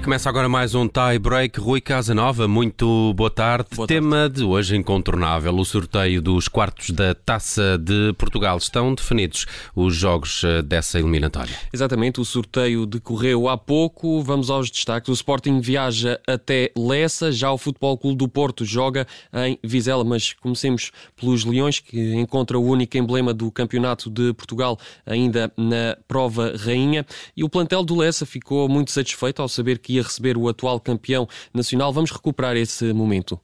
começa agora mais um tie break. Rui Casanova, muito boa tarde. Boa tarde. Tema de hoje incontornável: o sorteio dos quartos da Taça de Portugal. Estão definidos os jogos eh, dessa eliminatória. Exatamente, o sorteio decorreu há pouco. Vamos aos destaques. O Sporting viaja até Lessa, já o Futebol Clube do Porto joga em Vizela, mas comecemos pelos Leões, que encontra o único emblema do Campeonato de Portugal ainda na prova rainha. E o plantel do Lessa ficou muito satisfeito ao saber que ia receber o atual campeão nacional. Vamos recuperar esse momento.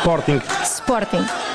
Sporting. Sporting.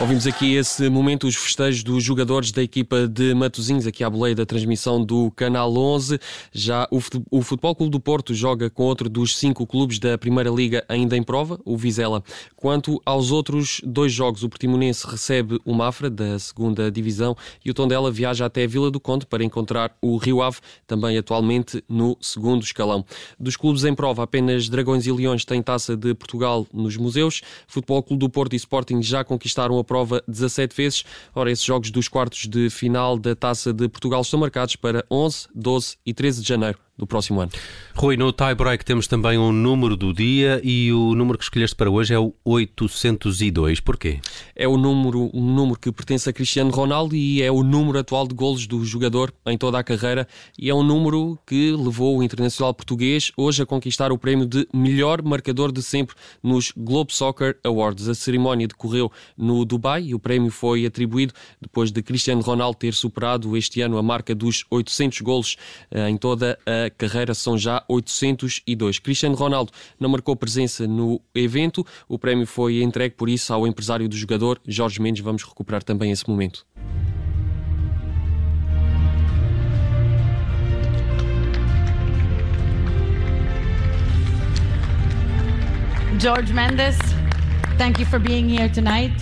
Ouvimos aqui esse momento, os festejos dos jogadores da equipa de Matosinhos, aqui à boleia da transmissão do Canal 11. Já o Fut- o Futebol Clube do Porto joga com outro dos cinco clubes da Primeira Liga ainda em prova, o Vizela. Quanto aos outros dois jogos, o Portimonense recebe o Mafra, da segunda Divisão, e o Tondela viaja até Vila do Conde para encontrar o Rio Ave, também atualmente no segundo escalão. Dos clubes em prova, apenas Dragões e Leões têm taça de Portugal nos museus. Futebol Clube do Porto e Sporting já conquistaram a prova 17 vezes. Ora, esses jogos dos quartos de final da Taça de Portugal estão marcados para 11, 12 e 13 de janeiro do próximo ano. Rui, no tie break temos também um número do dia e o número que escolheste para hoje é o 802. Porquê? É o número, um número que pertence a Cristiano Ronaldo e é o número atual de golos do jogador em toda a carreira e é um número que levou o internacional português hoje a conquistar o prémio de melhor marcador de sempre nos Globe Soccer Awards. A cerimónia decorreu no Dubai e o prémio foi atribuído depois de Cristiano Ronaldo ter superado este ano a marca dos 800 golos eh, em toda a carreira, são já 802. Cristiano Ronaldo não marcou presença no evento, o prémio foi entregue por isso ao empresário do jogador, Jorge Mendes. Vamos recuperar também esse momento. George Mendes, thank you for being here tonight.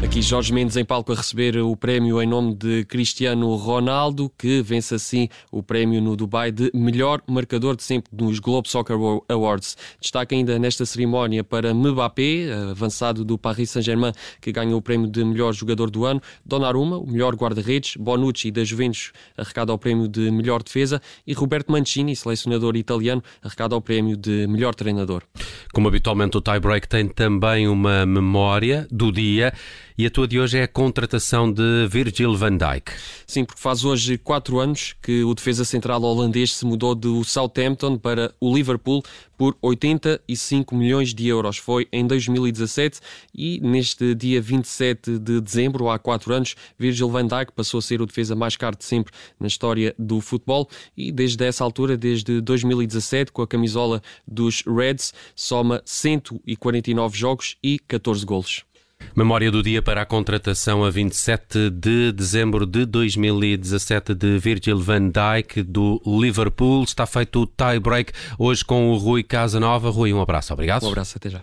Aqui Jorge Mendes em palco a receber o prémio em nome de Cristiano Ronaldo, que vence assim o prémio no Dubai de melhor marcador de sempre nos Globe Soccer Awards. Destaque ainda nesta cerimónia para Mbappé, avançado do Paris Saint-Germain, que ganhou o prémio de melhor jogador do ano, Donnarumma, o melhor guarda-redes, Bonucci da Juventus arrecada o prémio de melhor defesa e Roberto Mancini, selecionador italiano, arrecada o prémio de melhor treinador. Como habitualmente, o tie break tem também uma memória do dia e a tua de hoje é a contratação de Virgil van Dijk. Sim, porque faz hoje quatro anos que o defesa central holandês se mudou do Southampton para o Liverpool por 85 milhões de euros. Foi em 2017 e neste dia 27 de dezembro, há quatro anos, Virgil van Dijk passou a ser o defesa mais caro de sempre na história do futebol e desde essa altura, desde 2017, com a camisola dos Reds, soma 149 jogos e 14 golos. Memória do dia para a contratação a 27 de dezembro de 2017 de Virgil van Dijk do Liverpool. Está feito o tie break hoje com o Rui Casanova. Rui, um abraço. Obrigado. Um abraço, até já.